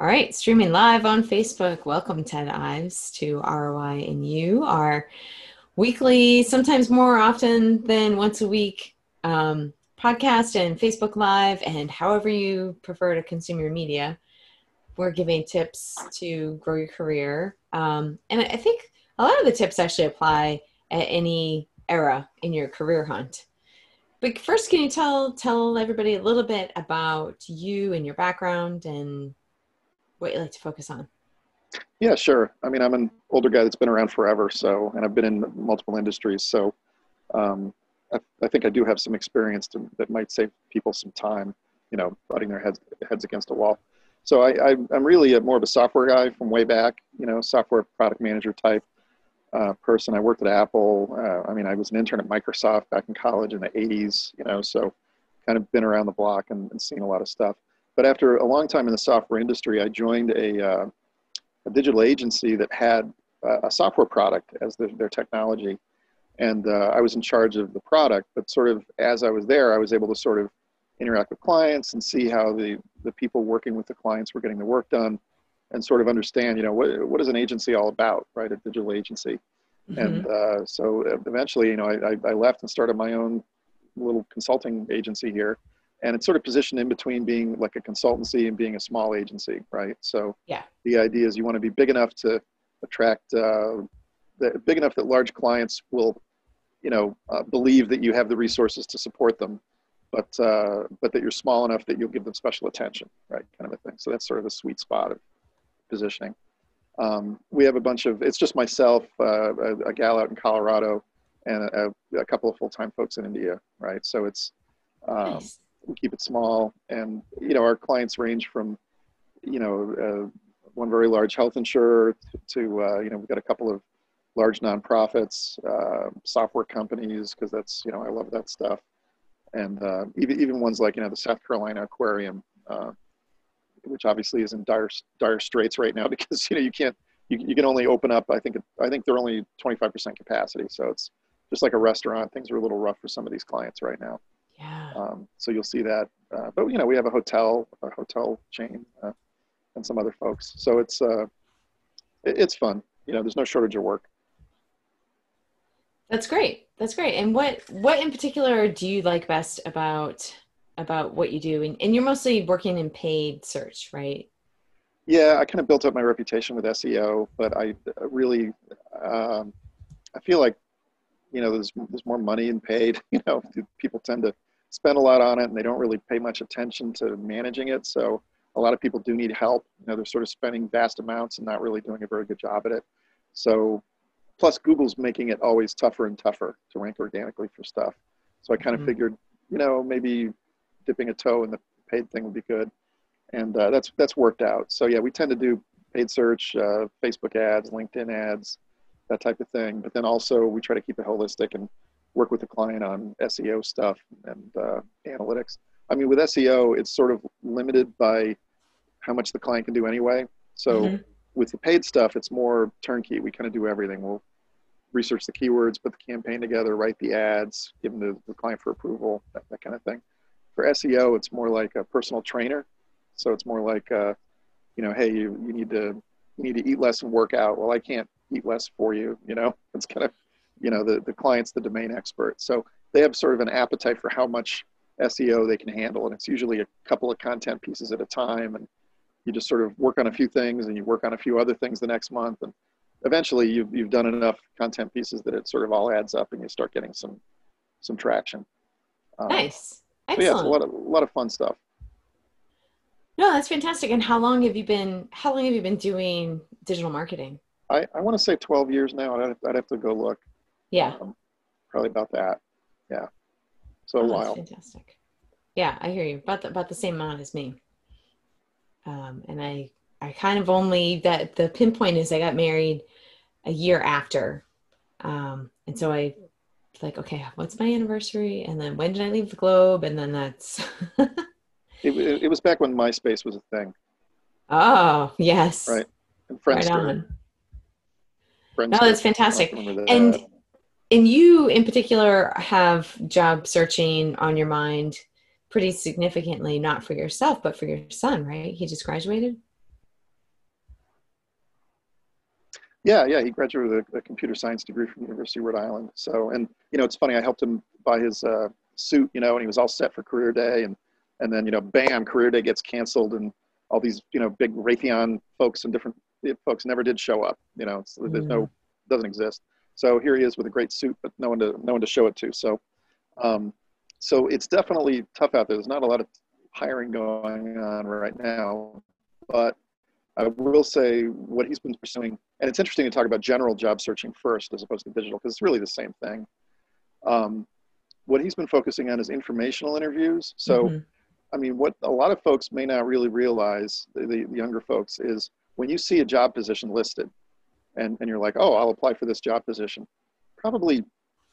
All right, streaming live on Facebook. Welcome, Ted Ives, to ROI and You, our weekly, sometimes more often than once a week um, podcast and Facebook Live, and however you prefer to consume your media. We're giving tips to grow your career. Um, and I think a lot of the tips actually apply at any era in your career hunt. But first, can you tell tell everybody a little bit about you and your background and what you like to focus on? Yeah, sure. I mean, I'm an older guy that's been around forever, so and I've been in multiple industries, so um, I, I, think I do have some experience to, that might save people some time, you know, butting their heads heads against a wall. So I, am really a, more of a software guy from way back, you know, software product manager type uh, person. I worked at Apple. Uh, I mean, I was an intern at Microsoft back in college in the 80s, you know, so kind of been around the block and, and seen a lot of stuff. But after a long time in the software industry, I joined a, uh, a digital agency that had a software product as the, their technology. And uh, I was in charge of the product, but sort of as I was there, I was able to sort of interact with clients and see how the, the people working with the clients were getting the work done and sort of understand, you know, what, what is an agency all about, right? A digital agency. Mm-hmm. And uh, so eventually, you know, I, I left and started my own little consulting agency here. And it's sort of positioned in between being like a consultancy and being a small agency, right? So yeah, the idea is you want to be big enough to attract, uh, the, big enough that large clients will, you know, uh, believe that you have the resources to support them, but uh, but that you're small enough that you'll give them special attention, right? Kind of a thing. So that's sort of the sweet spot of positioning. Um, we have a bunch of, it's just myself, uh, a, a, gal out in Colorado, and a, a couple of full-time folks in India, right? So it's, um, nice. We keep it small. And, you know, our clients range from, you know, uh, one very large health insurer to, uh, you know, we've got a couple of large nonprofits, uh, software companies, because that's, you know, I love that stuff. And uh, even, even ones like, you know, the South Carolina Aquarium, uh, which obviously is in dire dire straits right now because you know you can't you, you can only open up I think I think they're only 25% capacity so it's just like a restaurant things are a little rough for some of these clients right now yeah. Um, so you'll see that uh, but you know we have a hotel a hotel chain uh, and some other folks. So it's uh, it, it's fun. You know there's no shortage of work. That's great. That's great. And what what in particular do you like best about about what you do? And, and you're mostly working in paid search right? Yeah i kind of built up my reputation with seo but i really um, i feel like you know there's there's more money in paid you know people tend to spend a lot on it and they don't really pay much attention to managing it so a lot of people do need help you know they're sort of spending vast amounts and not really doing a very good job at it so plus google's making it always tougher and tougher to rank organically for stuff so i kind of mm-hmm. figured you know maybe dipping a toe in the paid thing would be good. And uh, that's that's worked out. So yeah, we tend to do paid search, uh, Facebook ads, LinkedIn ads, that type of thing. But then also we try to keep it holistic and work with the client on SEO stuff and uh, analytics. I mean, with SEO, it's sort of limited by how much the client can do anyway. So mm-hmm. with the paid stuff, it's more turnkey. We kind of do everything. We'll research the keywords, put the campaign together, write the ads, give them to the client for approval, that, that kind of thing. For SEO, it's more like a personal trainer. So it's more like, uh, you know, hey, you, you need to you need to eat less and work out. Well, I can't eat less for you. You know, it's kind of, you know, the the client's the domain expert. So they have sort of an appetite for how much SEO they can handle, and it's usually a couple of content pieces at a time. And you just sort of work on a few things, and you work on a few other things the next month, and eventually you've you've done enough content pieces that it sort of all adds up, and you start getting some some traction. Um, nice. Excellent. So yeah, it's a lot of a lot of fun stuff. No, that's fantastic. And how long have you been? How long have you been doing digital marketing? I, I want to say twelve years now. I'd, I'd have to go look. Yeah. Um, probably about that. Yeah. So oh, a while. fantastic. Yeah, I hear you. About the, about the same amount as me. Um, and I I kind of only that the pinpoint is I got married a year after, um, and so I like, okay, what's my anniversary? And then when did I leave the globe? And then that's. it, it was back when MySpace was a thing. Oh, yes. Right. And Friendster. Right on. Friendster. No, that's fantastic. That. And and you in particular have job searching on your mind pretty significantly not for yourself but for your son right? He just graduated? Yeah yeah he graduated with a, a computer science degree from university of rhode island. So and you know it's funny i helped him buy his uh, suit you know and he was all set for career day. And and then you know bam career day gets canceled and all these you know big raytheon folks and different folks never did show up you know there's no doesn't exist. So here he is with a great suit, but no one to no one to show it to. So, um, so it's definitely tough out there. There's not a lot of hiring going on right now, but I will say what he's been pursuing, and it's interesting to talk about general job searching first as opposed to digital, because it's really the same thing. Um, what he's been focusing on is informational interviews. So, mm-hmm. I mean, what a lot of folks may not really realize, the, the, younger folks, is when you see a job position listed and, and you're like, oh, I'll apply for this job position, probably,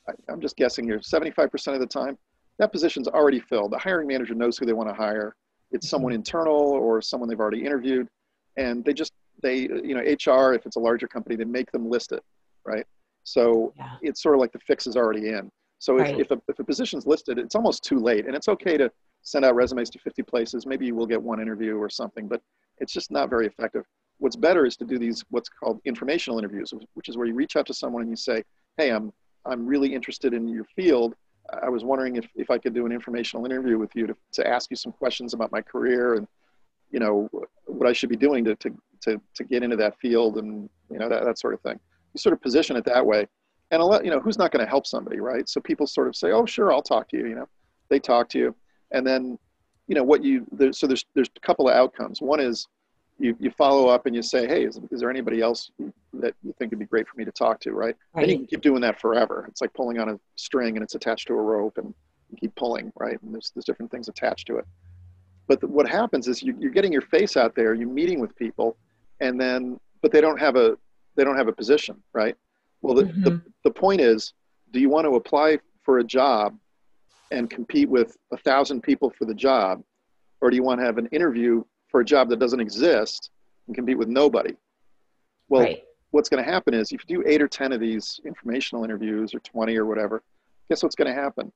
I, I'm just guessing here, 75% of the time, that position's already filled. The hiring manager knows who they want to hire. It's someone mm-hmm. internal or someone they've already interviewed and they just they you know hr if it's a larger company they make them list it right so yeah. it's sort of like the fix is already in so if, right. if, a, if a position's listed it's almost too late and it's okay to send out resumes to 50 places maybe you will get one interview or something but it's just not very effective what's better is to do these what's called informational interviews which is where you reach out to someone and you say hey i'm i'm really interested in your field i was wondering if, if i could do an informational interview with you to, to ask you some questions about my career and you know what I should be doing to to to, to get into that field and you know that, that sort of thing. You sort of position it that way, and a lot you know who's not going to help somebody, right? So people sort of say, oh sure, I'll talk to you. You know, they talk to you, and then you know what you there, so there's there's a couple of outcomes. One is you, you follow up and you say, hey, is, is there anybody else that you think would be great for me to talk to, right? right? And you can keep doing that forever. It's like pulling on a string and it's attached to a rope and you keep pulling, right? And there's, there's different things attached to it. But the, what happens is you, you're getting your face out there, you're meeting with people, and then but they don't have a they don't have a position, right? Well, the, mm-hmm. the, the point is, do you want to apply for a job and compete with a thousand people for the job, or do you want to have an interview for a job that doesn't exist and compete with nobody? Well, right. what's going to happen is if you do eight or ten of these informational interviews or twenty or whatever, guess what's going to happen?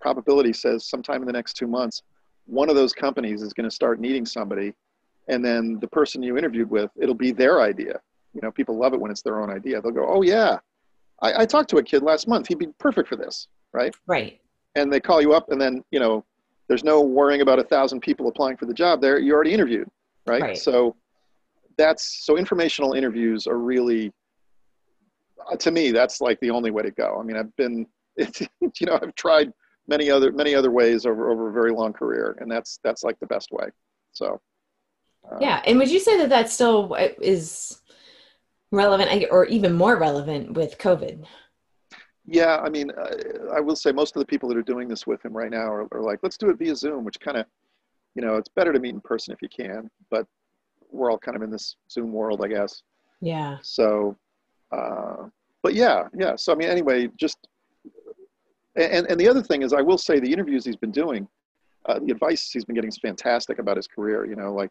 Probability says sometime in the next two months, one of those companies is going to start needing somebody and then the person you interviewed with it'll be their idea you know people love it when it's their own idea they'll go oh yeah I, I talked to a kid last month he'd be perfect for this right right and they call you up and then you know there's no worrying about a thousand people applying for the job there you already interviewed right, right. so that's so informational interviews are really uh, to me that's like the only way to go i mean i've been you know i've tried many other many other ways over over a very long career, and that's that's like the best way. So. Uh, yeah, and would you say that that still is relevant, or even more relevant with COVID? Yeah, I mean, I, I will say most of the people that are doing this with him right now are, are like, let's do it via Zoom, which kind of, you know, it's better to meet in person if you can, but we're all kind of in this Zoom world, I guess. Yeah. So, uh, but yeah, yeah. So I mean, anyway, just and, and the other thing is, I will say the interviews he's been doing, uh, the advice he's been getting is fantastic about his career. You know, like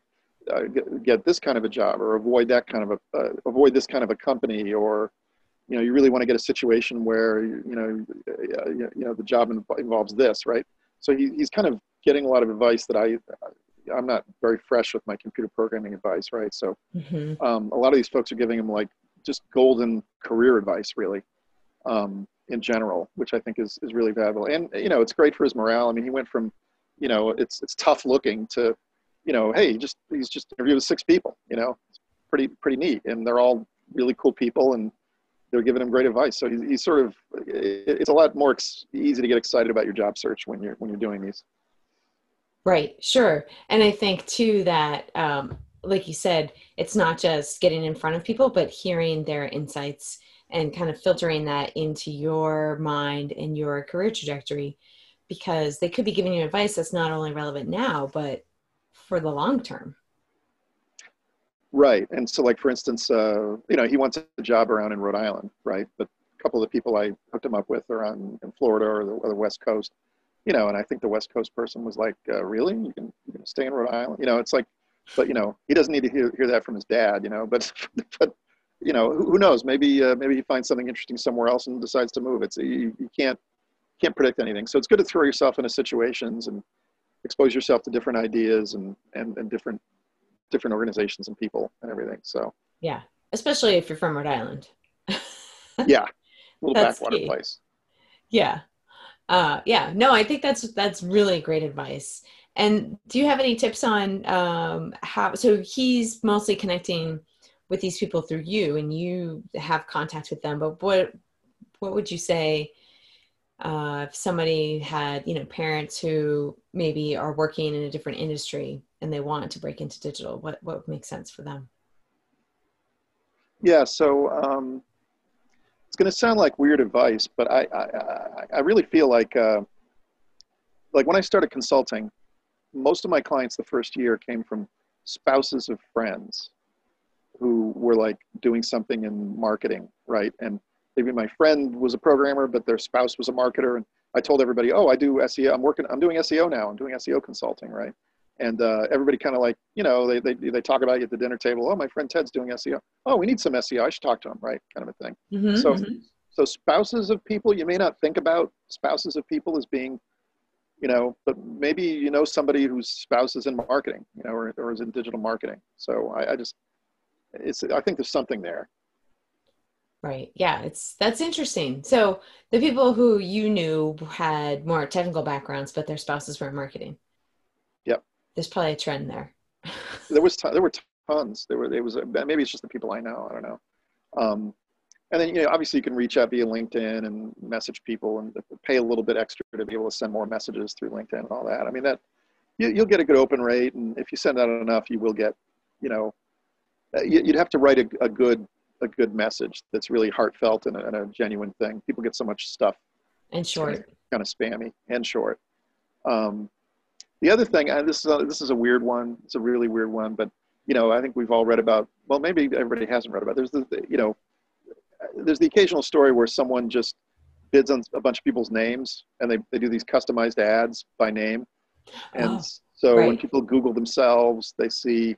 uh, get, get, this kind of a job or avoid that kind of a, uh, avoid this kind of a company or, you know, you really want to get a situation where, you know, uh, you know, the job involves this, right? So he, he's kind of getting a lot of advice that I, I'm not very fresh with my computer programming advice, right? So mm-hmm. um, a lot of these folks are giving him like just golden career advice, really. Um, in general, which I think is, is really valuable. And, you know, it's great for his morale. I mean, he went from, you know, it's, it's tough looking to, you know, Hey, he just, he's just interviewed with six people, you know, it's pretty, pretty neat. And they're all really cool people and they're giving him great advice. So he's, he's sort of, it's a lot more ex- easy to get excited about your job search when you're, when you're doing these. Right. Sure. And I think too that, um, like you said, it's not just getting in front of people, but hearing their insights and kind of filtering that into your mind and your career trajectory because they could be giving you advice that's not only relevant now but for the long term right and so like for instance uh, you know he wants a job around in rhode island right but a couple of the people i hooked him up with are on in florida or the, or the west coast you know and i think the west coast person was like uh, really you can you can stay in rhode island you know it's like but you know he doesn't need to hear, hear that from his dad you know but but you know, who knows? Maybe uh, maybe he finds something interesting somewhere else and decides to move. It's you, you can't can't predict anything. So it's good to throw yourself into situations and expose yourself to different ideas and and, and different different organizations and people and everything. So yeah, especially if you're from Rhode Island. yeah, little That's backwater key. place. Yeah. Uh, yeah. No, I think that's that's really great advice. And do you have any tips on um, how? So he's mostly connecting with these people through you, and you have contact with them. But what what would you say uh, if somebody had you know parents who maybe are working in a different industry and they want to break into digital? What what would make sense for them? Yeah, so um, it's going to sound like weird advice, but I, I, I really feel like, uh, like when I started consulting, most of my clients the first year came from spouses of friends who were like doing something in marketing, right? And maybe my friend was a programmer, but their spouse was a marketer. And I told everybody, oh, I do SEO. I'm working, I'm doing SEO now. I'm doing SEO consulting, right? And uh, everybody kind of like you know they, they they talk about you at the dinner table oh my friend ted's doing seo oh we need some seo i should talk to him right kind of a thing Mhm, so mhm. so spouses of people you may not think about spouses of people as being you know but maybe you know somebody whose spouse is in marketing you know or, or is in digital marketing so I, I just it's i think there's something there Right. Yeah, it's that's interesting. So the people who you knew had more technical backgrounds, but their spouses were in marketing. There's probably a trend there. there was ton, there were tons there were it was maybe it's just the people i know i don't know um, and then you know obviously you can reach out via linkedin and message people and pay a little bit extra to be able to send more messages through linkedin and all that i mean that you, you'll get a good open rate and if you send out enough you will get you know uh, you- you'd have to write a, a good a good message that's really heartfelt and a, and a genuine thing people get so much stuff And short. kind of spammy and short. Um, the other thing, and this is a, this is a weird one. It's a really weird one, but you know, I think we've all read about. Well, maybe everybody hasn't read about. There's the, the you know, there's the occasional story where someone just bids on a bunch of people's names, and they they do these customized ads by name, and Oh, so when people Google themselves, they see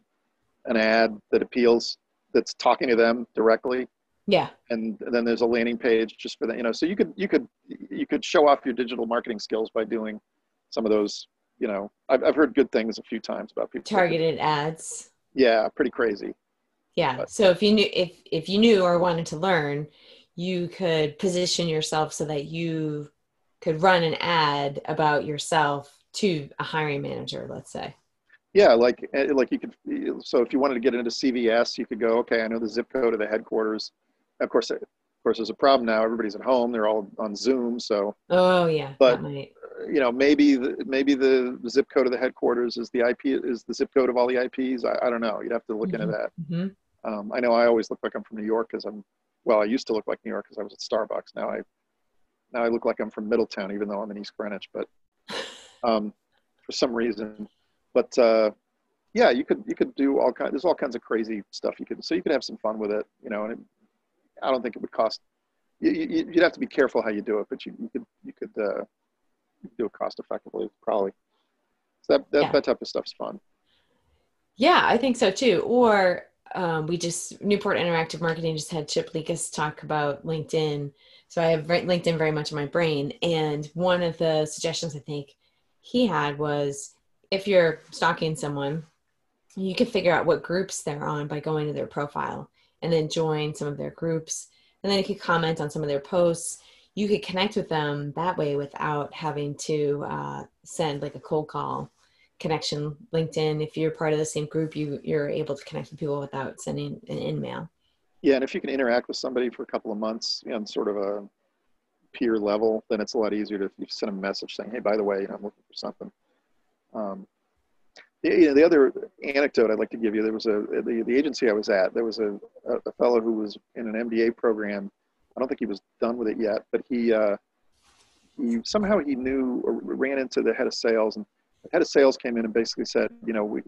an ad that appeals that's talking to them directly Yeah. and then there's a landing page just for that you know so you could you could you could show off your digital marketing skills by doing some of those you know i've, I've heard good things a few times about people Targeted ads. yeah pretty crazy Yeah. But- So if you knew if if you knew or wanted to learn, you could position yourself so that you could run an ad about yourself to a hiring manager, let's say. yeah like eh, like you could so if you wanted to get into cvs you could go okay i know the zip code of the headquarters of course of course there's a problem now everybody's at home they're all on zoom so Oh yeah. But- that might you know maybe the, maybe the zip code of the headquarters is the ip is the zip code of all the ips i, I don't know you'd have to look into Mhm. that hmm Um, I know I always look like I'm from New York because I'm, well, I used to look like New York because I was at Starbucks. Now I, now I look like I'm from Middletown, even though I'm in East Greenwich, but um, for some reason. But uh, yeah, you could you could do all kind. There's all kinds of crazy stuff you could. So you could have some fun with it, you know. And it, I don't think it would cost. You, you'd have to be careful how you do it, but you, you could you could uh, you could do it cost effectively, probably. So that that, Yeah. that type of stuff's fun. Yeah, I think so too. Or um, we just Newport Interactive Marketing just had Chip Leakus talk about LinkedIn. So I have LinkedIn very much in my brain. And one of the suggestions I think he had was if you're stalking someone, you can figure out what groups they're on by going to their profile and then join some of their groups. And then you could comment on some of their posts. You could connect with them that way without having to uh, send like a cold call connection linkedin if you're part of the same group you you're able to connect with people without sending an email Yeah, and if you can interact with somebody for a couple of months, on sort of a peer level, then it's a lot easier to you send a message saying, "Hey, by the way, you know, I'm looking for something." Um, the, you know, the other anecdote I'd like to give you, there was a the, the agency I was at. There was a, a fellow who was in an MBA program. I don't think he was done with it yet, but he uh, he somehow he knew or ran into the head of sales, and the head of sales came in and basically said, "You know, we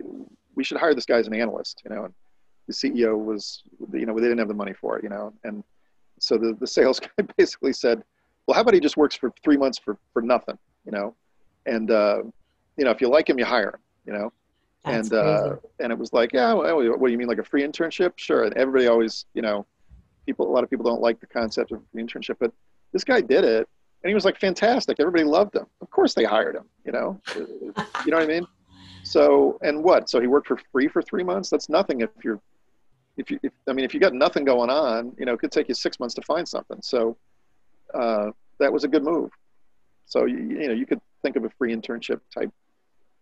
we should hire this guy as an analyst." You know, and the CEO was, you know, they didn't have the money for it, you know, and so the, the sales guy basically said, well, how about he just works for three months for, for nothing, you know, and, uh, you know, if you like him, you hire him, you know, That's and, uh, and it was like, yeah, well, what do you mean? Like a free internship? Sure. And everybody always, you know, people, a lot of people don't like the concept of the internship, but this guy did it and he was like, fantastic. Everybody loved him. Of course they hired him, you know, you know what I mean? So, and what? So he worked for free for three months. That's nothing if you're, if you, if, I mean, if you got nothing going on, you know, it could take you six months to find something. So uh, that was a good move. So you, you know, you could think of a free internship type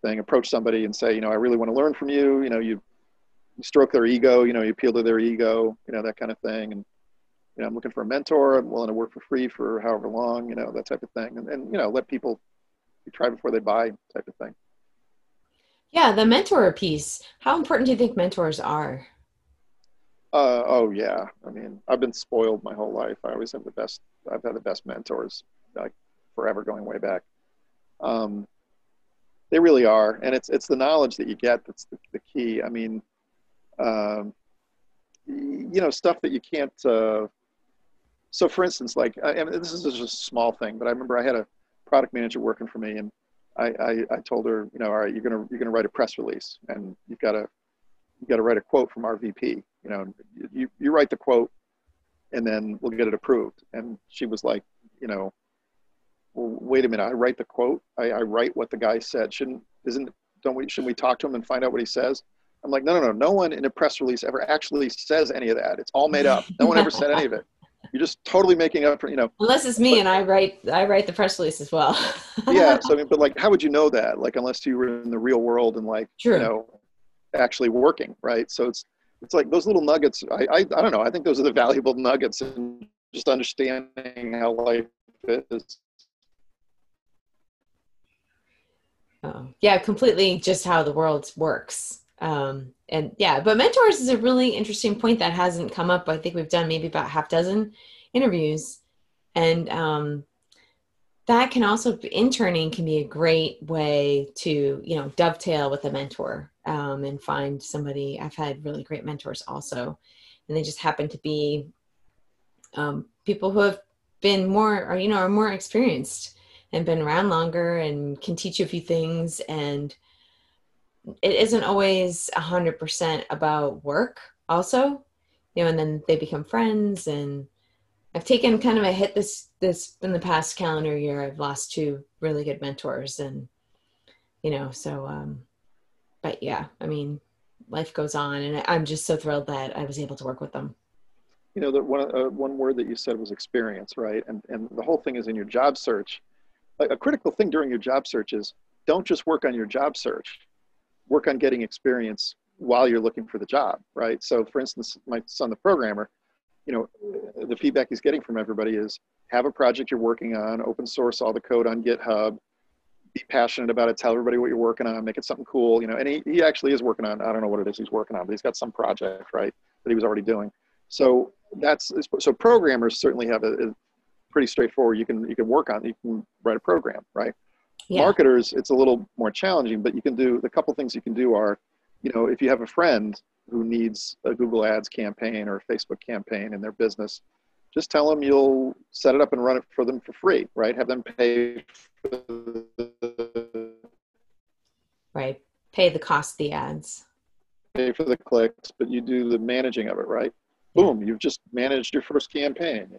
thing. Approach somebody and say, you know, I really want to learn from you. You know, you, you stroke their ego. You know, you appeal to their ego. You know, that kind of thing. And you know, I'm looking for a mentor. I'm willing to work for free for however long. You know, that type of thing. And and you know, let people try before they buy type of thing. Yeah, the mentor piece. How important do you think mentors are? Uh, oh yeah, I mean, I've been spoiled my whole life. I always have the best. I've had the best mentors, like forever, going way back. Um, they really are, and it's it's the knowledge that you get that's the, the key. I mean, um, you know, stuff that you can't. Uh, so, for instance, like, I, I mean, this is just a small thing, but I remember I had a product manager working for me, and I, I, I told her, you know, all right, you're gonna you're gonna write a press release, and you've got to you got to write a quote from our VP. You know, you you write the quote, and then we'll get it approved. And she was like, you know, well, wait a minute, I write the quote, I, I write what the guy said. Shouldn't isn't don't we shouldn't we talk to him and find out what he says? I'm like, no, no, no. No one in a press release ever actually says any of that. It's all made up. No one ever said any of it. You're just totally making up for, you know. Unless it's me but, and I write, I write the press release as well. yeah. So I mean, but like, how would you know that? Like, unless you were in the real world and like, True. you know, actually working, right? So it's it's like those little nuggets. I, I I don't know. I think those are the valuable nuggets and just understanding how life is. Oh, yeah, completely. Just how the world works. Um, and yeah, but mentors is a really interesting point that hasn't come up. I think we've done maybe about half dozen interviews, and um, that can also interning can be a great way to you know dovetail with a mentor um, and find somebody. I've had really great mentors also. And they just happen to be um, people who have been more or you know are more experienced and been around longer and can teach you a few things. And it isn't always a hundred percent about work also you know and then they become friends and I've taken kind of a hit this this in the past calendar year. I've lost two really good mentors, and you know, so um, but yeah, I mean, life goes on, and I'm just so thrilled that I was able to work with them. You know, the one uh, one word that you said was experience, right? And and the whole thing is in your job search. A, a critical thing during your job search is don't just work on your job search, work on getting experience while you're looking for the job, right? So, for instance, my son, the programmer you know, the feedback he's getting from everybody is have a project you're working on, open source all the code on GitHub, be passionate about it, tell everybody what you're working on, make it something cool, you know, and he, he actually is working on, I don't know what it is he's working on, but he's got some project, right, that he was already doing. So that's, so programmers certainly have a, a pretty straightforward, you can, you can work on, you can write a program, right? Yeah. Marketers, it's a little more challenging, but you can do, the couple things you can do are, you know, if you have a friend who needs a Google Ads campaign or a Facebook campaign in their business, just tell them you'll set it up and run it for them for free, right? Have them pay right. Pay the cost of the ads. Pay for the clicks, but you do the managing of it, right? Boom, you've just managed your first campaign.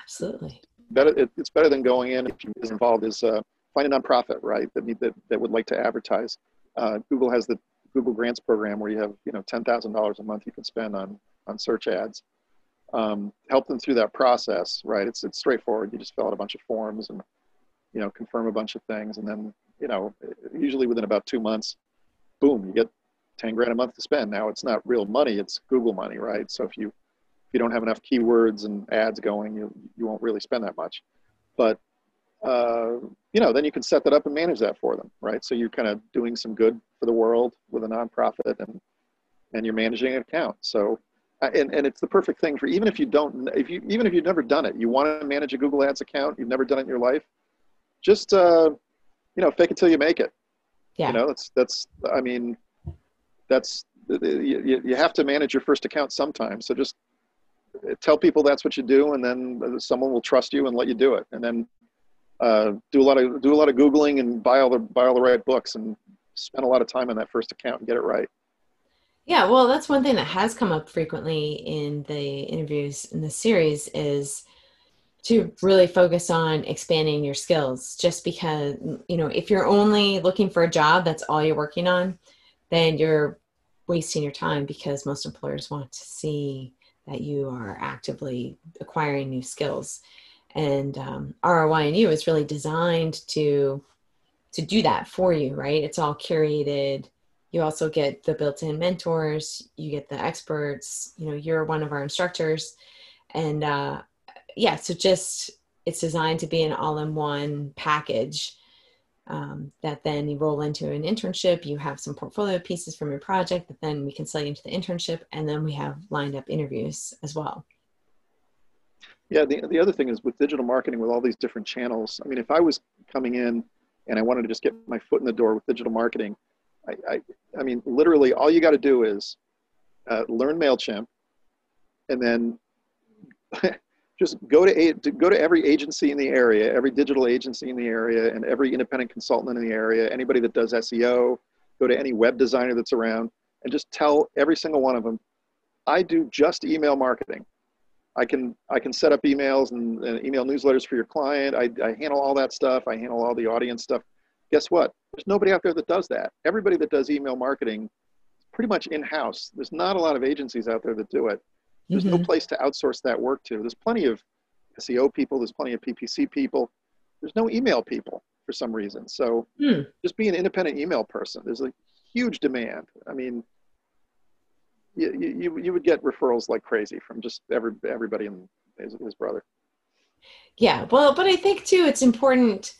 Absolutely. Better, it, it's better than going in if you is involved is uh, find a nonprofit, right? That, that that would like to advertise. Uh, Google has the Google Grants program where you have you know ten thousand dollars a month you can spend on on search ads. Um, help them through that process, right? It's it's straightforward. You just fill out a bunch of forms and you know confirm a bunch of things, and then you know usually within about two months, boom, you get ten grand a month to spend. Now it's not real money; it's Google money, right? So if you you don't have enough keywords and ads going, you you won't really spend that much. But uh, you know, then you can set that up and manage that for them, right? So you're kind of doing some good for the world with a nonprofit, and and you're managing an account. So, uh, and and it's the perfect thing for even if you don't, if you even if you've never done it, you want to manage a Google Ads account, you've never done it in your life, just uh, you know, fake it till you make it. Yeah. You know, that's that's. I mean, that's you, you have to manage your first account sometime. So just tell people that's what you do, and then someone will trust you and let you do it, and then uh, do a lot of do a lot of googling and buy all the buy all the right books and spend a lot of time on that first account and get it right. Yeah, well, that's one thing that has come up frequently in the interviews in the series is to really focus on expanding your skills. Just because you know, if you're only looking for a job, that's all you're working on, then you're wasting your time because most employers want to see that you are actively acquiring new skills. And um, ROI and you is really designed to to do that for you right? It's all curated. You also get the built-in mentors you get the experts you know you're one of our instructors. And uh, yeah so just it's designed to be an all-in-one package um, that then you roll into an internship you have some portfolio pieces from your project that then we can sell you into the internship and then we have lined up interviews as well. Yeah the, the other thing is with digital marketing with all these different channels i mean if i was coming in and i wanted to just get my foot in the door with digital marketing i i, I mean literally all you got to do is uh, learn mailchimp and then just go to, to go to every agency in the area, every digital agency in the area, and every independent consultant in the area, anybody that does SEO, go to any web designer that's around, and just tell every single one of them, I do just email marketing. I can I can set up emails and, and email newsletters for your client. I, I handle all that stuff. I handle all the audience stuff. Guess what? There's nobody out there that does that. Everybody that does email marketing is pretty much in house. There's not a lot of agencies out there that do it. There's mm-hmm. no place to outsource that work to. There's plenty of SEO people, there's plenty of PPC people. There's no email people for some reason. So mm. just be an independent email person. There's a huge demand. I mean, you, you, you would get referrals like crazy from just every, everybody and his, his brother. Yeah, well, but I think too, it's important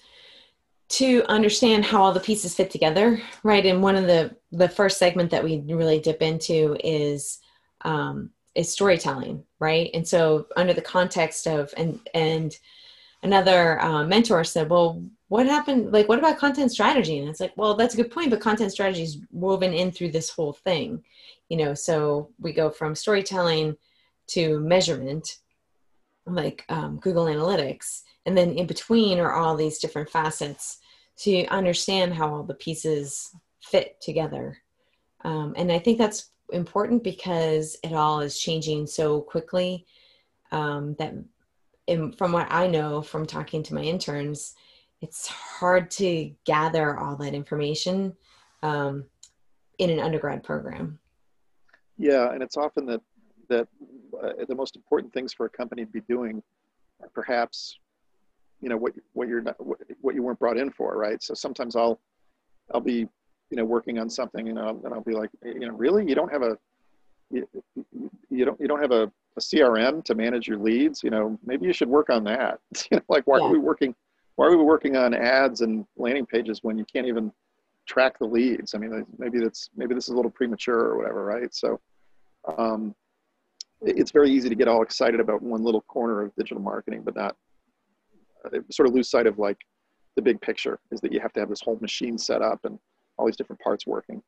to understand how all the pieces fit together, right? And one of the the first segment that we really dip into is um, is storytelling right? And so under the context of and and another uh, mentor said well what happened like what about content strategy? And it's like well that's a good point but content strategy is woven in through this whole thing. You know so we go from storytelling to measurement like um, google analytics and then in between are all these different facets to understand how all the pieces fit together. Um, and i think that's important because it all is changing so quickly um, that in, from what I know from talking to my interns, it's hard to gather all that information um, in an undergrad program. Yeah, and it's often that that uh, the most important things for a company to be doing are perhaps you know what what you're not, what you weren't brought in for, right? So sometimes I'll I'll be you know working on something and I'll, and I'll be like you know really? You don't have a you, you don't you don't have a, a, crm to manage your leads? You know maybe you should work on that. You know like why yeah. are we working why are we working on ads and landing pages when you can't even track the leads? I mean maybe that's maybe this is a little premature or whatever right? So um, it's very easy to get all excited about one little corner of digital marketing but not uh, sort of lose sight of like the big picture is that you have to have this whole machine set up and all these different parts working.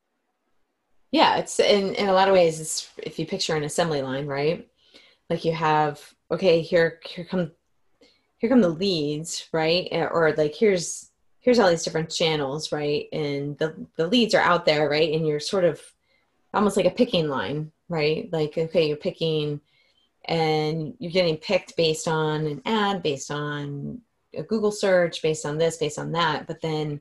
Yeah, it's in in a lot of ways. It's if you picture an assembly line, right? Like you have okay, here here come here come the leads, right? Eh, or like here's here's all these different channels, right? And the the leads are out there, right? And you're sort of almost like a picking line, right? Like okay, you're picking and you're getting picked based on an ad, based on a Google search, based on this, based on that. But then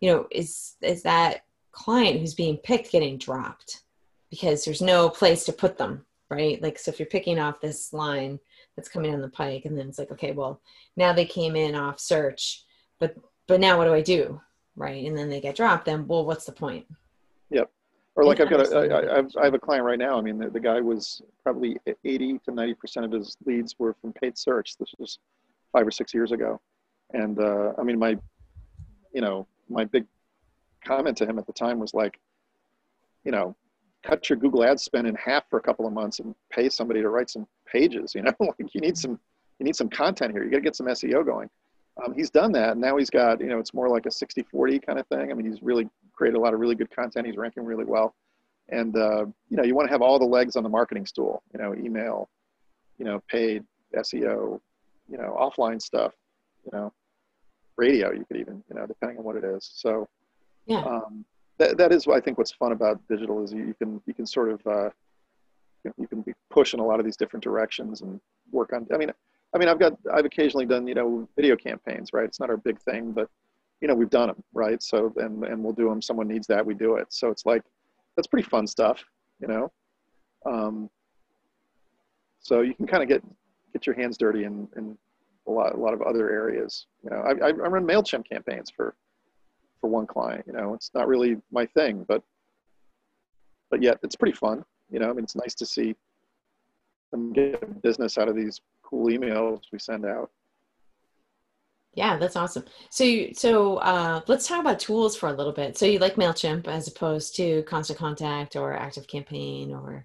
you know is is that client who's being picked getting dropped because there's no place to put them right? Like so if you're picking off this line that's coming on the pike and then it's like okay well now they came in off search but but now what do i do right? And then they get dropped then well what's the point? Yep. Or like i've got a, I, I've, I have a client right now. I mean the, the guy was probably 80 to 90 percent of his leads were from paid search. This was five or six years ago. And uh, i mean my you know my big comment to him at the time was like, you know, cut your Google ad spend in half for a couple of months and pay somebody to write some pages. You know, like you need some you need some content here. You got to get some SEO going. Um, he's done that. Now he's got, you know, it's more like a 60 40 kind of thing. I mean, he's really created a lot of really good content. He's ranking really well. And, uh, you know, you want to have all the legs on the marketing stool, you know, email, you know, paid, SEO, you know, offline stuff, you know, radio you could even you know depending on what it is. So yeah. um, that, that is I think what's fun about digital is you, you can you can sort of uh, you, know, you can be pushed in a lot of these different directions and work on I mean I mean I've got I've occasionally done you know video campaigns right? It's not our big thing but you know we've done them right? So and and we'll do them someone needs that we do it. So it's like that's pretty fun stuff you know. Um, so you can kind of get get your hands dirty and, in a lot a lot of other areas. You know, I, I run Mailchimp campaigns for for one client. You know, it's not really my thing, but but yet it's pretty fun. You know, I mean, it's nice to see them get business out of these cool emails we send out. Yeah, that's awesome. So, you, so uh, let's talk about tools for a little bit. So, you like Mailchimp as opposed to Constant Contact or Active Campaign, or?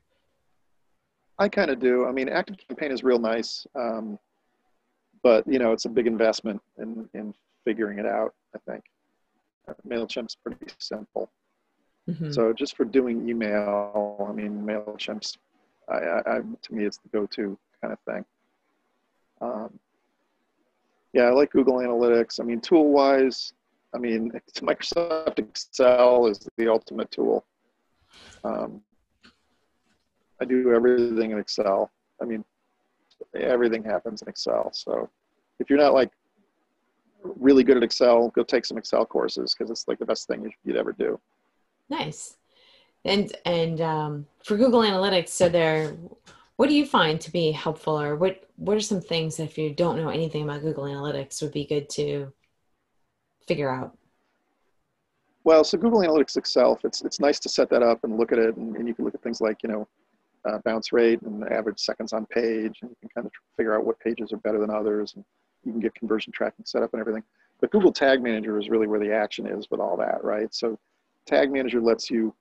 I kind of do. I mean, Active Campaign is real nice, um, but you know, it's a big investment in in figuring it out. I think Mailchimp's pretty simple. Mm-hmm. So, just for doing email, I mean, Mailchimp's, I, I, I to me, it's the go-to kind of thing. Um, yeah, I like Google Analytics. I mean, tool wise, I mean, Microsoft Excel is the ultimate tool. Um, I do everything in Excel. I mean, everything happens in Excel. So if you're not like really good at Excel, go take some Excel courses because it's like the best thing you'd ever do. Nice. And and um, for Google Analytics, so there what do you find to be helpful or what what are some things that if you don't know anything about google analytics would be good to figure out well so google analytics itself it's it's nice to set that up and look at it and, and you can look at things like you know uh, bounce rate and average seconds on page and you can kind of figure out what pages are better than others and you can get conversion tracking set up and everything but google tag manager is really where the action is with all that right so tag manager lets you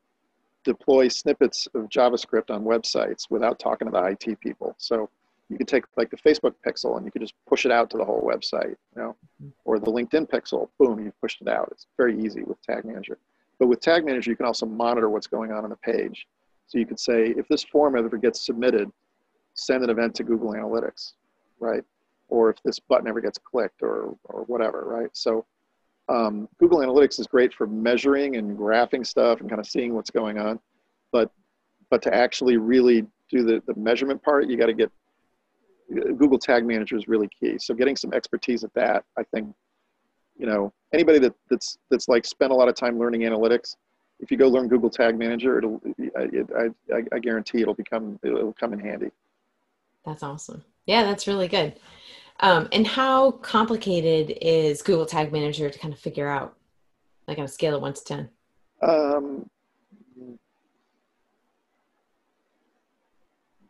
deploy snippets of JavaScript on websites without talking to the IT people. So you could take like the Facebook pixel and you could just push it out to the whole website, you know, or the LinkedIn pixel, boom, you've pushed it out. It's very easy with Tag Manager. But with Tag Manager, you can also monitor what's going on on the page. So you could say, if this form ever gets submitted, send an event to Google Analytics, right? Or if this button ever gets clicked or, or whatever, right? So um, Google Analytics is great for measuring and graphing stuff and kind of seeing what's going on, but but to actually really do the, the measurement part, you got to get Google Tag Manager is really key. So getting some expertise at that, I think, you know, anybody that that's that's like spent a lot of time learning analytics, if you go learn Google Tag Manager, it'll it, I, I, I guarantee it'll become it'll come in handy. That's awesome. Yeah, that's really good. Um, and how complicated is Google Tag Manager to kind of figure out, like on a scale of one to 10? Um,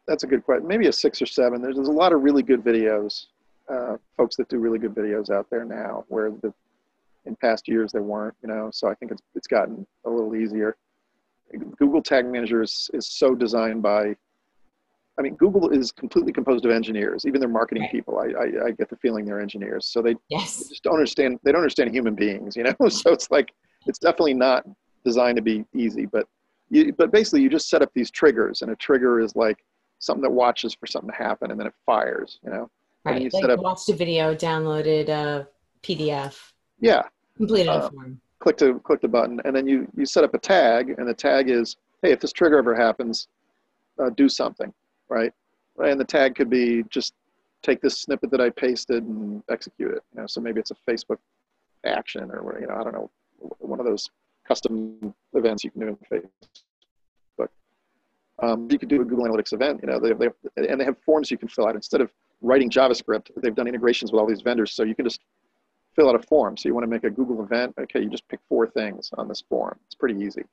that's a good question. Maybe a six or seven. There's, there's a lot of really good videos, uh, folks that do really good videos out there now, where the, in past years there weren't, you know, so I think it's, it's gotten a little easier. Google Tag Manager is, is so designed by I mean, Google is completely composed of engineers. Even their marketing right. people, I, I, I, get the feeling they're engineers. So they, yes. they just don't understand. They don't understand human beings, you know. so it's like it's definitely not designed to be easy. But you, but basically, you just set up these triggers, and a trigger is like something that watches for something to happen, and then it fires. You know. Right. You like set up, watched a video, downloaded a PDF. Yeah. Completed uh, a form. Click to click the button, and then you you set up a tag, and the tag is, hey, if this trigger ever happens, uh, do something right? And the tag could be just take this snippet that I pasted and execute it. You know, so maybe it's a Facebook action or you know, I don't know, one of those custom events you can do in Facebook. Um, you could do a Google Analytics event. You know, they, they and they have forms you can fill out instead of writing JavaScript. They've done integrations with all these vendors, so you can just fill out a form. So you want to make a Google event? Okay, you just pick four things on this form. It's pretty easy.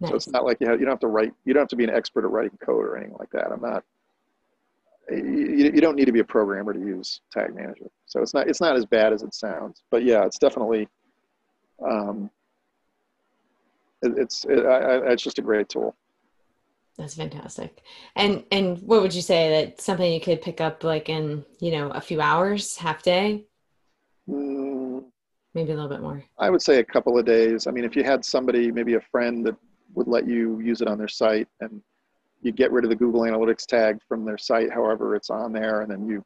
Nice. So it's not like you, have, you don't have to write, you don't have to be an expert at writing code or anything like that. I'm not, you, you don't need to be a programmer to use tag manager. So it's not, it's not as bad as it sounds, but yeah, it's definitely, um, it, it's, it, I, it's just a great tool. That's fantastic. And, and what would you say that something you could pick up like in, you know, a few hours, half day? Mm, maybe a little bit more i would say a couple of days i mean if you had somebody maybe a friend that would let you use it on their site and you get rid of the Google Analytics tag from their site, however it's on there, and then you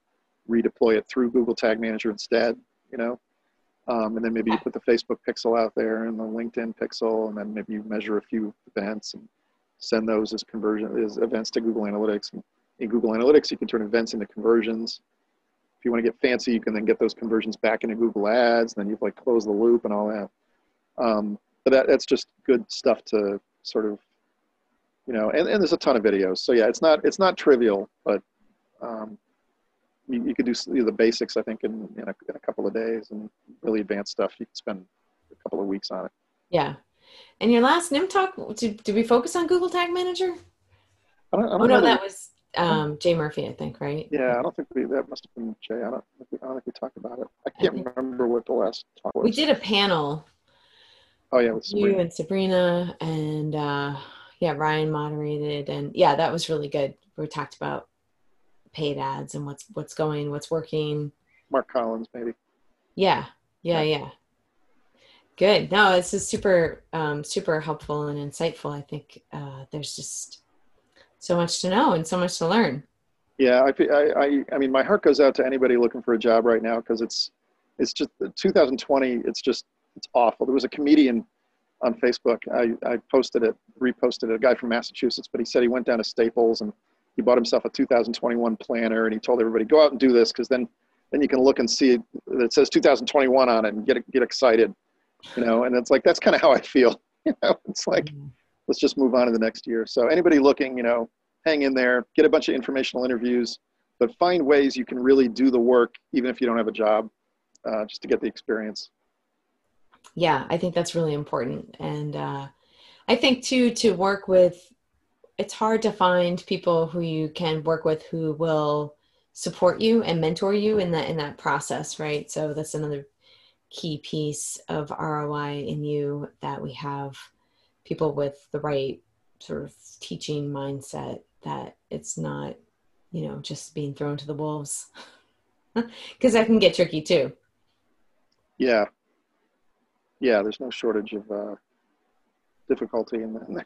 redeploy it through Google Tag Manager instead, you know. Um, and then maybe you put the Facebook pixel out there and the LinkedIn pixel, and then maybe you measure a few events and send those as conversion as events to Google Analytics. In Google Analytics, you can turn events into conversions. If you want to get fancy, you can then get those conversions back into Google Ads, and then you've like closed the loop and all that. Um, but that, that's just good stuff to sort of you know, and, and there's a ton of videos. So yeah, it's not it's not trivial, but um, you, you could do the basics, I think, in, in a, in, a, couple of days, and really advanced stuff you can spend a couple of weeks on it. Yeah. And your last NIM talk, did, did we focus on Google Tag Manager? I don't, I don't oh no, that was um, Jay Murphy, I think, right? Yeah, I don't think we. That must have been Jay. I don't. I don't think we talked about it. I can't I remember what the last talk was. We did a panel. Oh yeah, with Sabrina. you and Sabrina, and uh, yeah, Ryan moderated, and yeah, that was really good. We talked about paid ads and what's what's going, what's working. Mark Collins, maybe. Yeah, yeah, yeah. Good. No, this is super, um, super helpful and insightful. I think uh, there's just so much to know and so much to learn. Yeah, I, I, I mean, my heart goes out to anybody looking for a job right now because it's, it's just 2020. It's just, it's awful. There was a comedian on Facebook. I, I posted it, reposted it. A guy from Massachusetts, but he said he went down to Staples and he bought himself a 2021 planner and he told everybody go out and do this because then then you can look and see it, it says 2021 on it and get get excited you know and it's like that's kind of how i feel you know it's like mm-hmm. Let's just move on to the next year. So anybody looking you know hang in there get a bunch of informational interviews but find ways you can really do the work even if you don't have a job uh, just to get the experience. Yeah i think that's really important. And uh, i think too to work with it's hard to find people who you can work with who will support you and mentor you in that in that process right? So that's another key piece of roi in you that we have people with the right sort of teaching mindset that it's not you know just being thrown to the wolves because that can get tricky too yeah yeah there's no shortage of uh, difficulty in,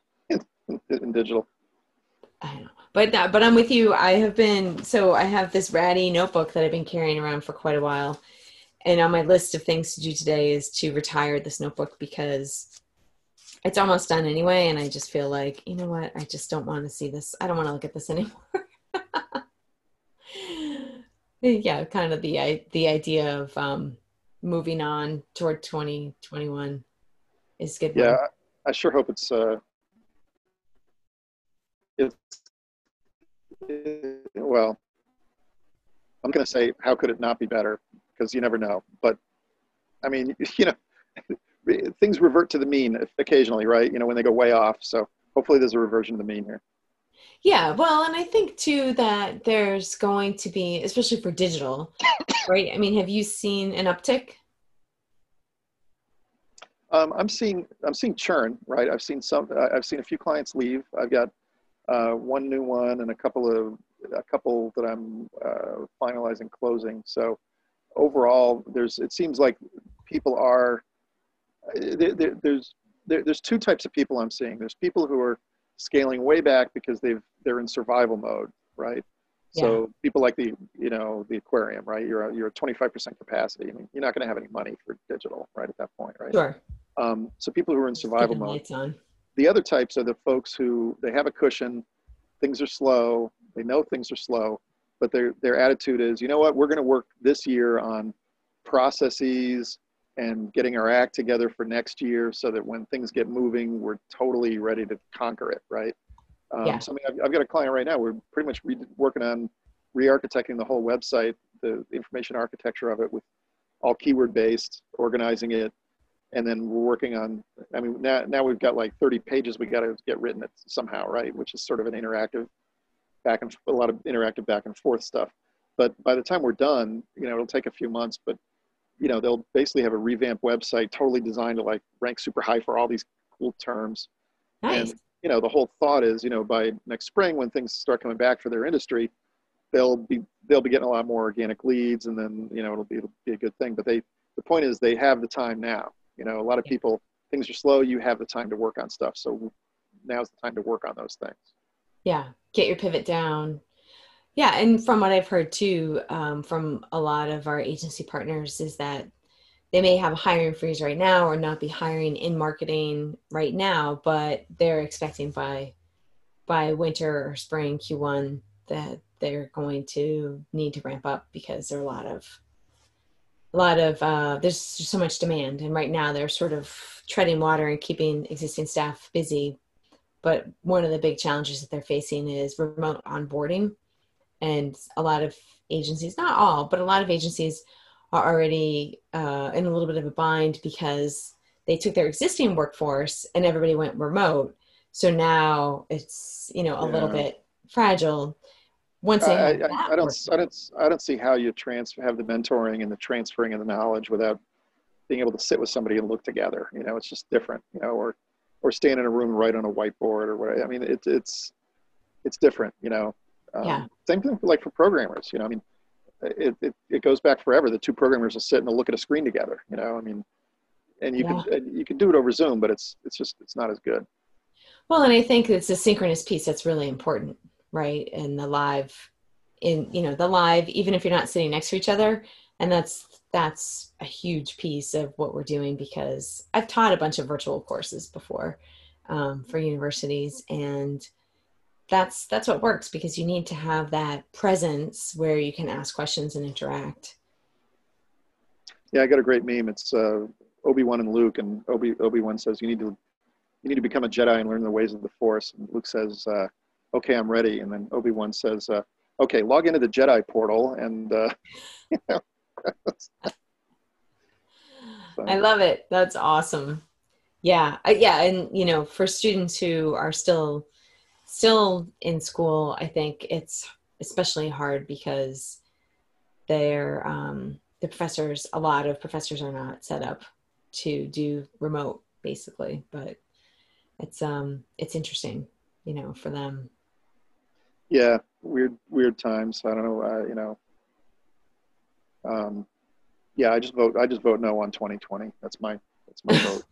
in, in digital I know. But that, but I'm with you. I have been so I have this ratty notebook that I've been carrying around for quite a while. And on my list of things to do today is to retire this notebook because it's almost done anyway and I just feel like, you know what? I just don't want to see this. I don't want to look at this anymore. yeah, kind of the the idea of um moving on toward 2021 is good. Yeah, one. I sure hope it's uh it's well, I'm going to say, how could it not be better? Because you never know. But I mean, you know, things revert to the mean occasionally, right? You know, when they go way off. So hopefully there's a reversion to the mean here. Yeah, well, and I think too that there's going to be, especially for digital, right? I mean, have you seen an uptick? Um, I'm seeing I'm seeing churn, right? I've seen some. I've seen a few clients leave. I've got uh, one new one and a couple of a couple that I'm uh, finalizing closing. So overall, there's it seems like people are there, there, there's there, there's two types of people I'm seeing. There's people who are scaling way back because they've they're in survival mode, right? Yeah. So people like the you know the aquarium, right? You're a, you're at 25% capacity. I mean, you're not going to have any money for digital, right? At that point, right? Sure. Um, so people who are in survival mode, the other types are the folks who they have a cushion, things are slow, they know things are slow, but their their attitude is, you know what, we're going to work this year on processes and getting our act together for next year so that when things get moving, we're totally ready to conquer it, right? Um, yeah. So I mean, I've, I've, got a client right now. We're pretty much re- working on re-architecting the whole website, the information architecture of it, with all keyword based, organizing it, and then we're working on i mean now, now we've got like 30 pages we got to get written somehow right which is sort of an interactive back and a lot of interactive back and forth stuff but by the time we're done you know it'll take a few months but you know they'll basically have a revamped website totally designed to like rank super high for all these cool terms nice. and you know the whole thought is you know by next spring when things start coming back for their industry they'll be they'll be getting a lot more organic leads and then you know it'll be, it'll be a good thing but they the point is they have the time now you know, a lot of people, things are slow. You have the time to work on stuff. So now's the time to work on those things. Yeah. Get your pivot down. Yeah. And from what I've heard too, um, from a lot of our agency partners, is that they may have a hiring freeze right now or not be hiring in marketing right now, but they're expecting by by winter or spring Q1 that they're going to need to ramp up because there are a lot of a lot of uh, there's so much demand and right now they're sort of treading water and keeping existing staff busy but one of the big challenges that they're facing is remote onboarding. And a lot of agencies, not all, but a lot of agencies are already uh, in a little bit of a bind because they took their existing workforce and everybody went remote. So now it's you know a yeah. little bit fragile. Once they I, I, I don't I don't I don't see how you transfer have the mentoring and the transferring of the knowledge without being able to sit with somebody and look together. You know, it's just different. You know, or or stand in a room right on a whiteboard or whatever. I mean, it's it's it's different. You know. Um, yeah. Same thing for, like for programmers. You know, I mean, it, it, it goes back forever. The two programmers will sit and they'll look at a screen together. You know, I mean, and you yeah. can you can do it over Zoom, but it's it's just it's not as good. Well, and I think it's a synchronous piece that's really important, right? And the live, in you know the live, even if you're not sitting next to each other, and that's that's a huge piece of what we're doing because I've taught a bunch of virtual courses before um, for universities, and that's that's what works because you need to have that presence where you can ask questions and interact. Yeah, I got a great meme. It's uh, Obi Wan and Luke, and Obi Obi Wan says, "You need to you need to become a Jedi and learn the ways of the Force." And Luke says, uh, "Okay, I'm ready." And then Obi Wan says, uh, "Okay, log into the Jedi portal." And uh, you know, so. I love it. That's awesome. Yeah, yeah, and you know, for students who are still still in school, I think it's especially hard because they're um, the professors. A lot of professors are not set up to do remote, basically, but it's um it's interesting, you know, for them. Yeah, weird weird times. I don't know. Uh, you know. Um, yeah, I just vote. I just vote no on 2020. That's my that's my vote.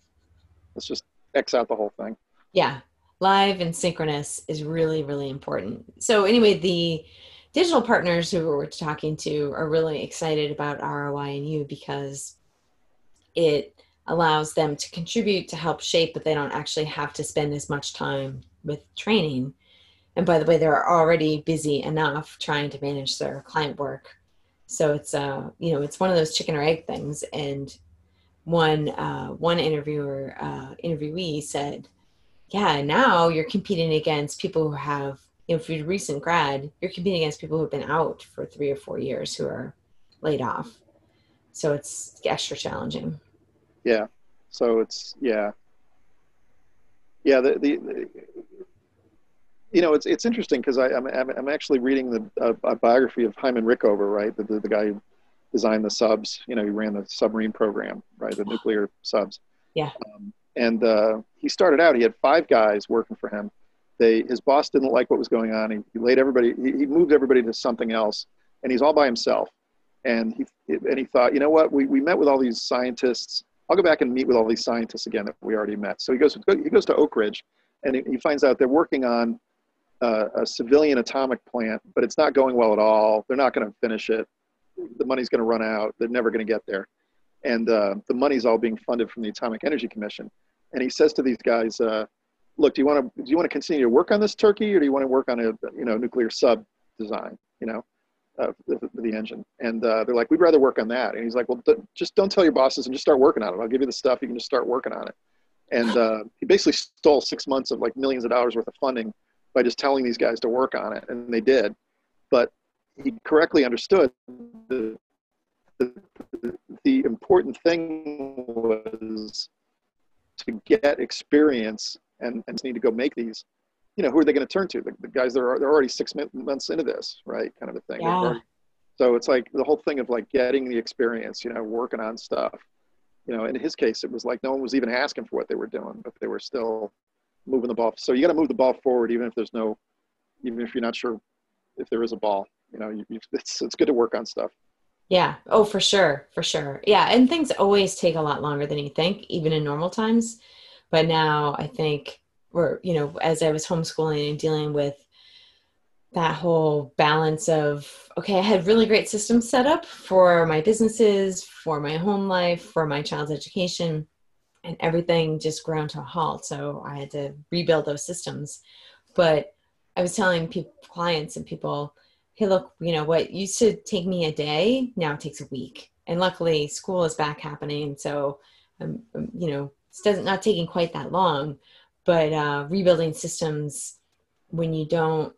Let's just X out the whole thing. Yeah, live and synchronous is really really important. So anyway the digital partners who we're talking to are really excited about roi and you because it allows them to contribute to help shape but they don't actually have to spend as much time with training. And by the way they're already busy enough trying to manage their client work. So it's uh you know it's one of those chicken or egg things. And one uh, one interviewer uh, interviewee said yeah, now you're competing against people who have, you know, if you're a recent grad, you're competing against people who've been out for three or four years who are laid off. So it's extra challenging. Yeah. So it's, yeah. Yeah. The, the, the you know, it's, it's interesting because I'm, I'm actually reading the a biography of Hyman Rickover, right? The, the, the guy who designed the subs, you know, he ran the submarine program, right? The nuclear subs. Yeah. Um, and uh, he started out. He had five guys working for him. They his boss didn't like what was going on. He, he laid everybody. He, he moved everybody to something else, and he's all by himself. And he and he thought, you know what? We we met with all these scientists. I'll go back and meet with all these scientists again that we already met. So he goes he goes to Oak Ridge, and he finds out they're working on uh, a civilian atomic plant, but it's not going well at all. They're not going to finish it. The money's going to run out. They're never going to get there, and uh, the money's all being funded from the Atomic Energy Commission and he says to these guys, uh, "Look, do you want to do you want to continue to work on this turkey, or do you want to work on a you know nuclear sub design? You know, uh, the, the, engine?" And uh, they're like, "We'd rather work on that." And he's like, "Well, th- just don't tell your bosses and just start working on it. I'll give you the stuff. You can just start working on it." And uh, he basically stole six months of like millions of dollars worth of funding by just telling these guys to work on it, and they did. But he correctly understood the, the, the important thing was to get experience and, and need to go make these, you know, who are they going to turn to? The, the, guys that are they're already six months into this, right? Kind of a thing. Yeah. So it's like the whole thing of like getting the experience, you know, working on stuff. You know, in his case, it was like no one was even asking for what they were doing, but they were still moving the ball. So you got to move the ball forward, even if there's no, even if you're not sure if there is a ball. You know, you, it's it's good to work on stuff. Yeah. Oh, for sure. For sure. Yeah. And things always take a lot longer than you think, even in normal times. But now I think we're, you know, as I was homeschooling and dealing with that whole balance of, okay, I had really great systems set up for my businesses, for my home life, for my child's education, and everything just ground to a halt. So I had to rebuild those systems. But I was telling people, clients and people, hey, look, you know, what used to take me a day now it takes a week. And luckily, school is back happening. So, um, um, you know, it's doesn't, not taking quite that long. but uh, rebuilding systems when you don't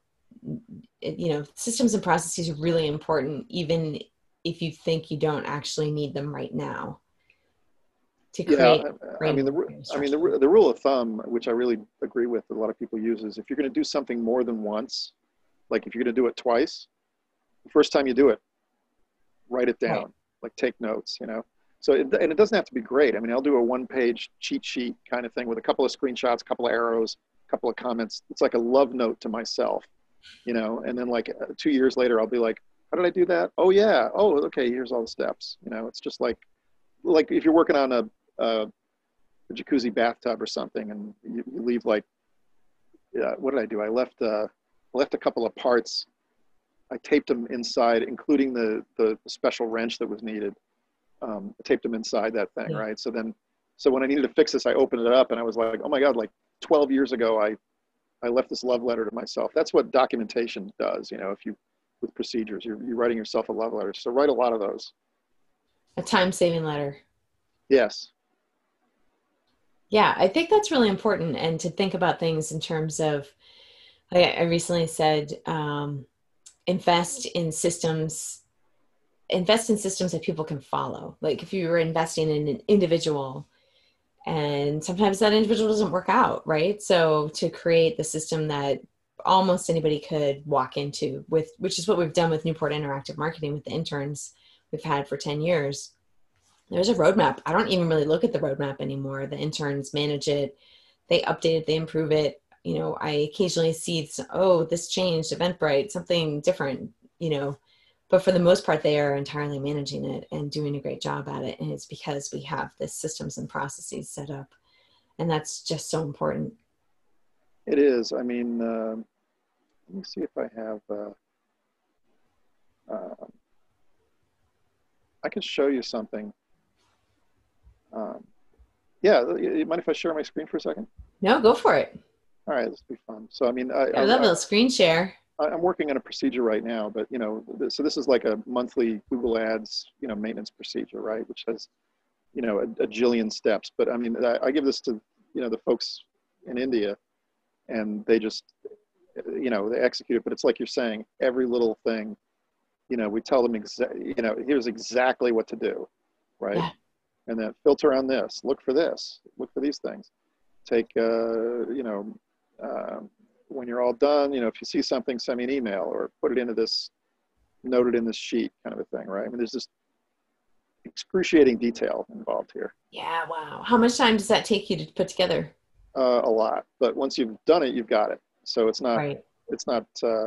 you know systems and processes are really important even if you think you don't actually need them right now to create yeah, i mean the i mean the, the rule of thumb which i really agree with a lot of people use is if you're going to do something more than once like if you're going to do it twice the first time you do it write it down. Right. like take notes you know? So it, and it doesn't have to be great. I mean i'll do a one page cheat sheet kind of thing with a couple of screenshots a couple of arrows a couple of comments. It's like a love note to myself you know? And then like uh, two years later i'll be like how did i do that? Oh yeah. Oh okay. Here's all the steps. You know it's just like like if you're working on a, a, a jacuzzi bathtub or something and you, you leave like yeah, what did i do? I left uh left a couple of parts i taped them inside including the the special wrench that was needed um, I taped them inside that thing yeah. right so then so when i needed to fix this i opened it up and i was like oh my god like 12 years ago i I left this love letter to myself. That's what documentation does. You know, if you with procedures, you're, you're writing yourself a love letter. So write a lot of those. A time saving letter. Yes. Yeah, I think that's really important, and to think about things in terms of. I, recently said, um, invest in systems. Invest in systems that people can follow. Like if you were investing in an individual, and sometimes that individual doesn't work out right? So to create the system that almost anybody could walk into with which is what we've done with newport interactive marketing with the interns we've had for 10 years there's a roadmap. I don't even really look at the roadmap anymore. The interns manage it. They update it. They improve it you know i occasionally see oh this changed eventbrite something different you know. But for the most part they are entirely managing it and doing a great job at it and it's because we have the systems and processes set up and that's just so important. It is. I mean uh, let me see if i have uh, uh, i can show you something. Um, yeah you mind if i share my screen for a second? No go for it all right this will be fun so i mean i, I love a screen share I'm working on a procedure right now, but you know, so this is like a monthly Google Ads, you know, maintenance procedure, right? Which has, you know, a, a jillion steps. But I mean, I, I, give this to you know the folks in India, and they just, you know, they execute it. But it's like you're saying, every little thing, you know, we tell them exactly, you know, here's exactly what to do, right? Yeah. And then filter on this, look for this, look for these things. Take, uh, you know. Uh, when you're all done, you know, if you see something, send me an email or put it into this, note it in this sheet kind of a thing, right? I mean, there's just excruciating detail involved here. Yeah, wow. How much time does that take you to put together? Uh, a lot, but once you've done it, you've got it. So it's not, right. it's not, uh,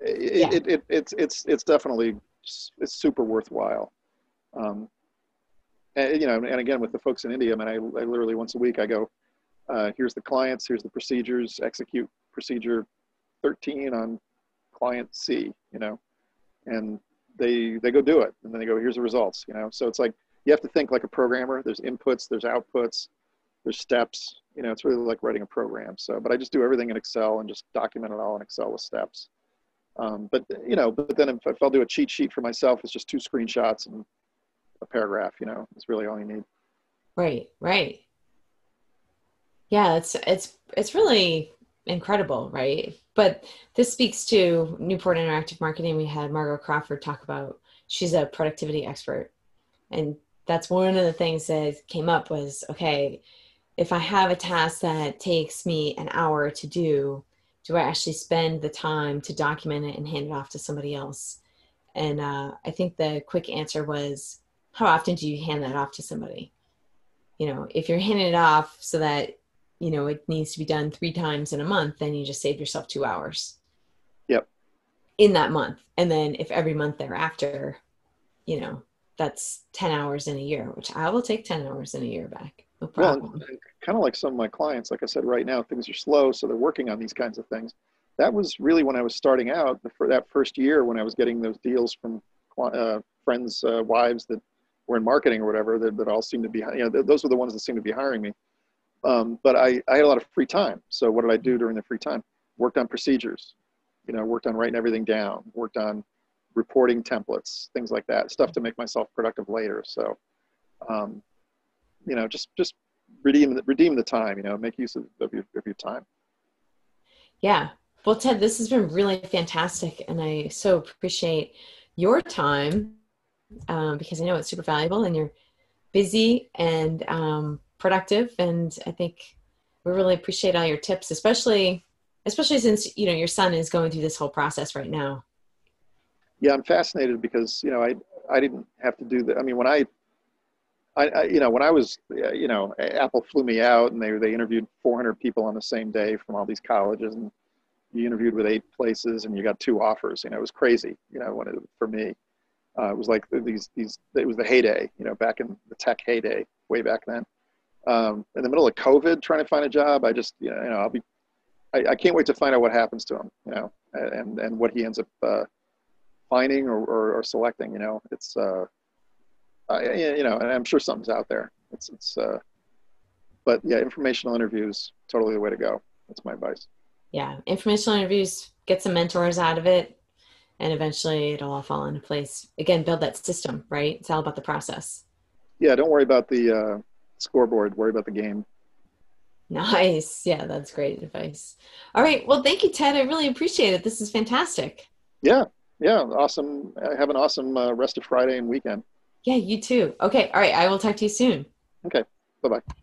it, yeah. it, it, it's, it's, it's definitely, it's super worthwhile. Um, and, you know, and again, with the folks in India, I mean, I, I literally once a week I go, uh, here's the clients, here's the procedures, execute procedure 13 on client C, you know, and they they go do it, and then they go, here's the results, you know. So it's like you have to think like a programmer. There's inputs, there's outputs, there's steps. You know, it's really like writing a program. So, but I just do everything in Excel and just document it all in Excel with steps. Um, but you know, but then if, if I'll do a cheat sheet for myself, it's just two screenshots and a paragraph. You know, it's really all you need. Right, right yeah it's it's it's really incredible right? But this speaks to newport interactive marketing. We had margot crawford talk about she's a productivity expert. And that's one of the things that came up was okay if i have a task that takes me an hour to do do i actually spend the time to document it and hand it off to somebody else? And uh, i think the quick answer was how often do you hand that off to somebody? You know if you're handing it off so that you know it needs to be done three times in a month then you just save yourself two hours. Yep. In that month. And then if every month thereafter you know that's 10 hours in a year which i will take 10 hours in a year back. No problem. well, kind of like some of my clients like i said right now things are slow so they're working on these kinds of things. That was really when i was starting out for that first year when i was getting those deals from uh, friends uh, wives that were in marketing or whatever that, that all seemed to be you know those were the ones that seemed to be hiring me um, but I, I had a lot of free time. So what did I do during the free time? Worked on procedures, you know, worked on writing everything down, worked on reporting templates, things like that, stuff to make myself productive later. So, um, you know, just, just redeem redeem the time. You know, make use of, of your of your time. Yeah. Well, Ted, this has been really fantastic, and I so appreciate your time um, because I know it's super valuable, and you're busy and um, productive, and I think we really appreciate all your tips, especially especially since you know your son is going through this whole process right now. Yeah, I'm fascinated because you know I I didn't have to do that. I mean, when I I, I, you know, when I was, you know, Apple flew me out and they they interviewed 400 people on the same day from all these colleges, and you interviewed with eight places and you got two offers. You know, it was crazy. You know, when it, for me, uh, it was like these these it was the heyday. You know, back in the tech heyday, way back then. Um, in the middle of COVID, trying to find a job, I just, you know, you know I'll be, I, I can't wait to find out what happens to him. You know, and and what he ends up uh, finding or, or, or selecting. You know, it's. Uh, uh, you know, and I'm sure something's out there. It's it's. Uh, but yeah, informational interviews totally the way to go. That's my advice. Yeah, informational interviews. Get some mentors out of it, and eventually it'll all fall into place. Again, build that system. Right. It's all about the process. Yeah. Don't worry about the uh, scoreboard. Worry about the game. Nice. Yeah, that's great advice. All right. Well, thank you, Ted. I really appreciate it. This is fantastic. Yeah. Yeah. Awesome. Have an awesome uh, rest of Friday and weekend. Yeah, you too. Okay. All right. I will talk to you soon. Okay. Bye bye.